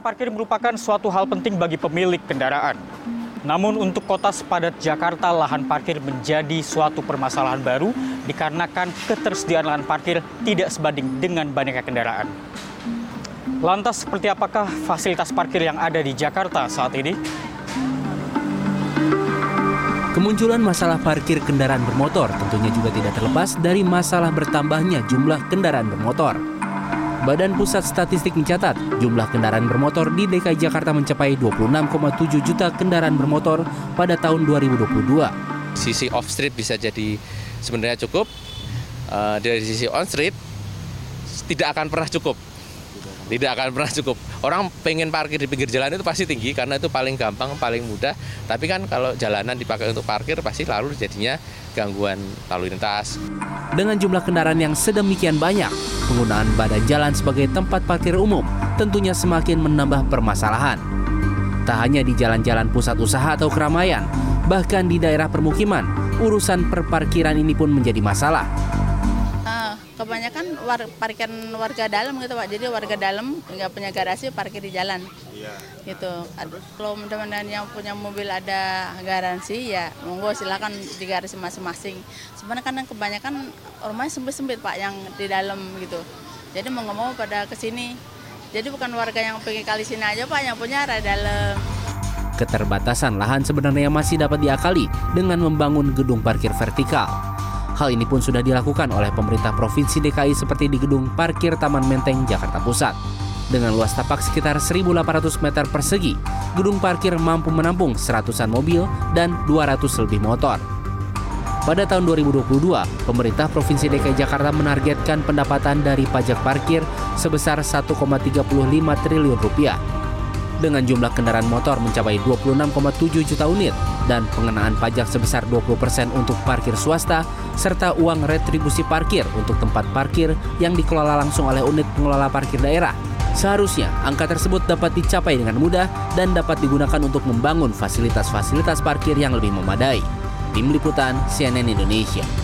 Parkir merupakan suatu hal penting bagi pemilik kendaraan. Namun untuk kota sepadat Jakarta, lahan parkir menjadi suatu permasalahan baru dikarenakan ketersediaan lahan parkir tidak sebanding dengan banyaknya kendaraan. Lantas seperti apakah fasilitas parkir yang ada di Jakarta saat ini? Kemunculan masalah parkir kendaraan bermotor tentunya juga tidak terlepas dari masalah bertambahnya jumlah kendaraan bermotor. Badan Pusat Statistik mencatat jumlah kendaraan bermotor di DKI Jakarta mencapai 26,7 juta kendaraan bermotor pada tahun 2022. Sisi off street bisa jadi sebenarnya cukup, uh, dari sisi on street tidak akan pernah cukup tidak akan pernah cukup. Orang pengen parkir di pinggir jalan itu pasti tinggi karena itu paling gampang, paling mudah. Tapi kan kalau jalanan dipakai untuk parkir pasti lalu jadinya gangguan lalu lintas. Dengan jumlah kendaraan yang sedemikian banyak, penggunaan badan jalan sebagai tempat parkir umum tentunya semakin menambah permasalahan. Tak hanya di jalan-jalan pusat usaha atau keramaian, bahkan di daerah permukiman, urusan perparkiran ini pun menjadi masalah kebanyakan war, parkiran warga dalam gitu pak. Jadi warga dalam nggak punya garasi parkir di jalan. Iya. gitu. Kalau teman-teman yang punya mobil ada garansi ya monggo silakan di garasi masing-masing. Sebenarnya kan kebanyakan rumahnya sempit-sempit pak yang di dalam gitu. Jadi mau nggak mau pada ke sini jadi bukan warga yang pengen kali sini aja pak yang punya ada dalam. Keterbatasan lahan sebenarnya masih dapat diakali dengan membangun gedung parkir vertikal. Hal ini pun sudah dilakukan oleh pemerintah Provinsi DKI seperti di gedung parkir Taman Menteng, Jakarta Pusat. Dengan luas tapak sekitar 1.800 meter persegi, gedung parkir mampu menampung seratusan mobil dan 200 lebih motor. Pada tahun 2022, pemerintah Provinsi DKI Jakarta menargetkan pendapatan dari pajak parkir sebesar 1,35 triliun rupiah dengan jumlah kendaraan motor mencapai 26,7 juta unit dan pengenaan pajak sebesar 20% untuk parkir swasta serta uang retribusi parkir untuk tempat parkir yang dikelola langsung oleh unit pengelola parkir daerah. Seharusnya angka tersebut dapat dicapai dengan mudah dan dapat digunakan untuk membangun fasilitas-fasilitas parkir yang lebih memadai. Tim Liputan CNN Indonesia.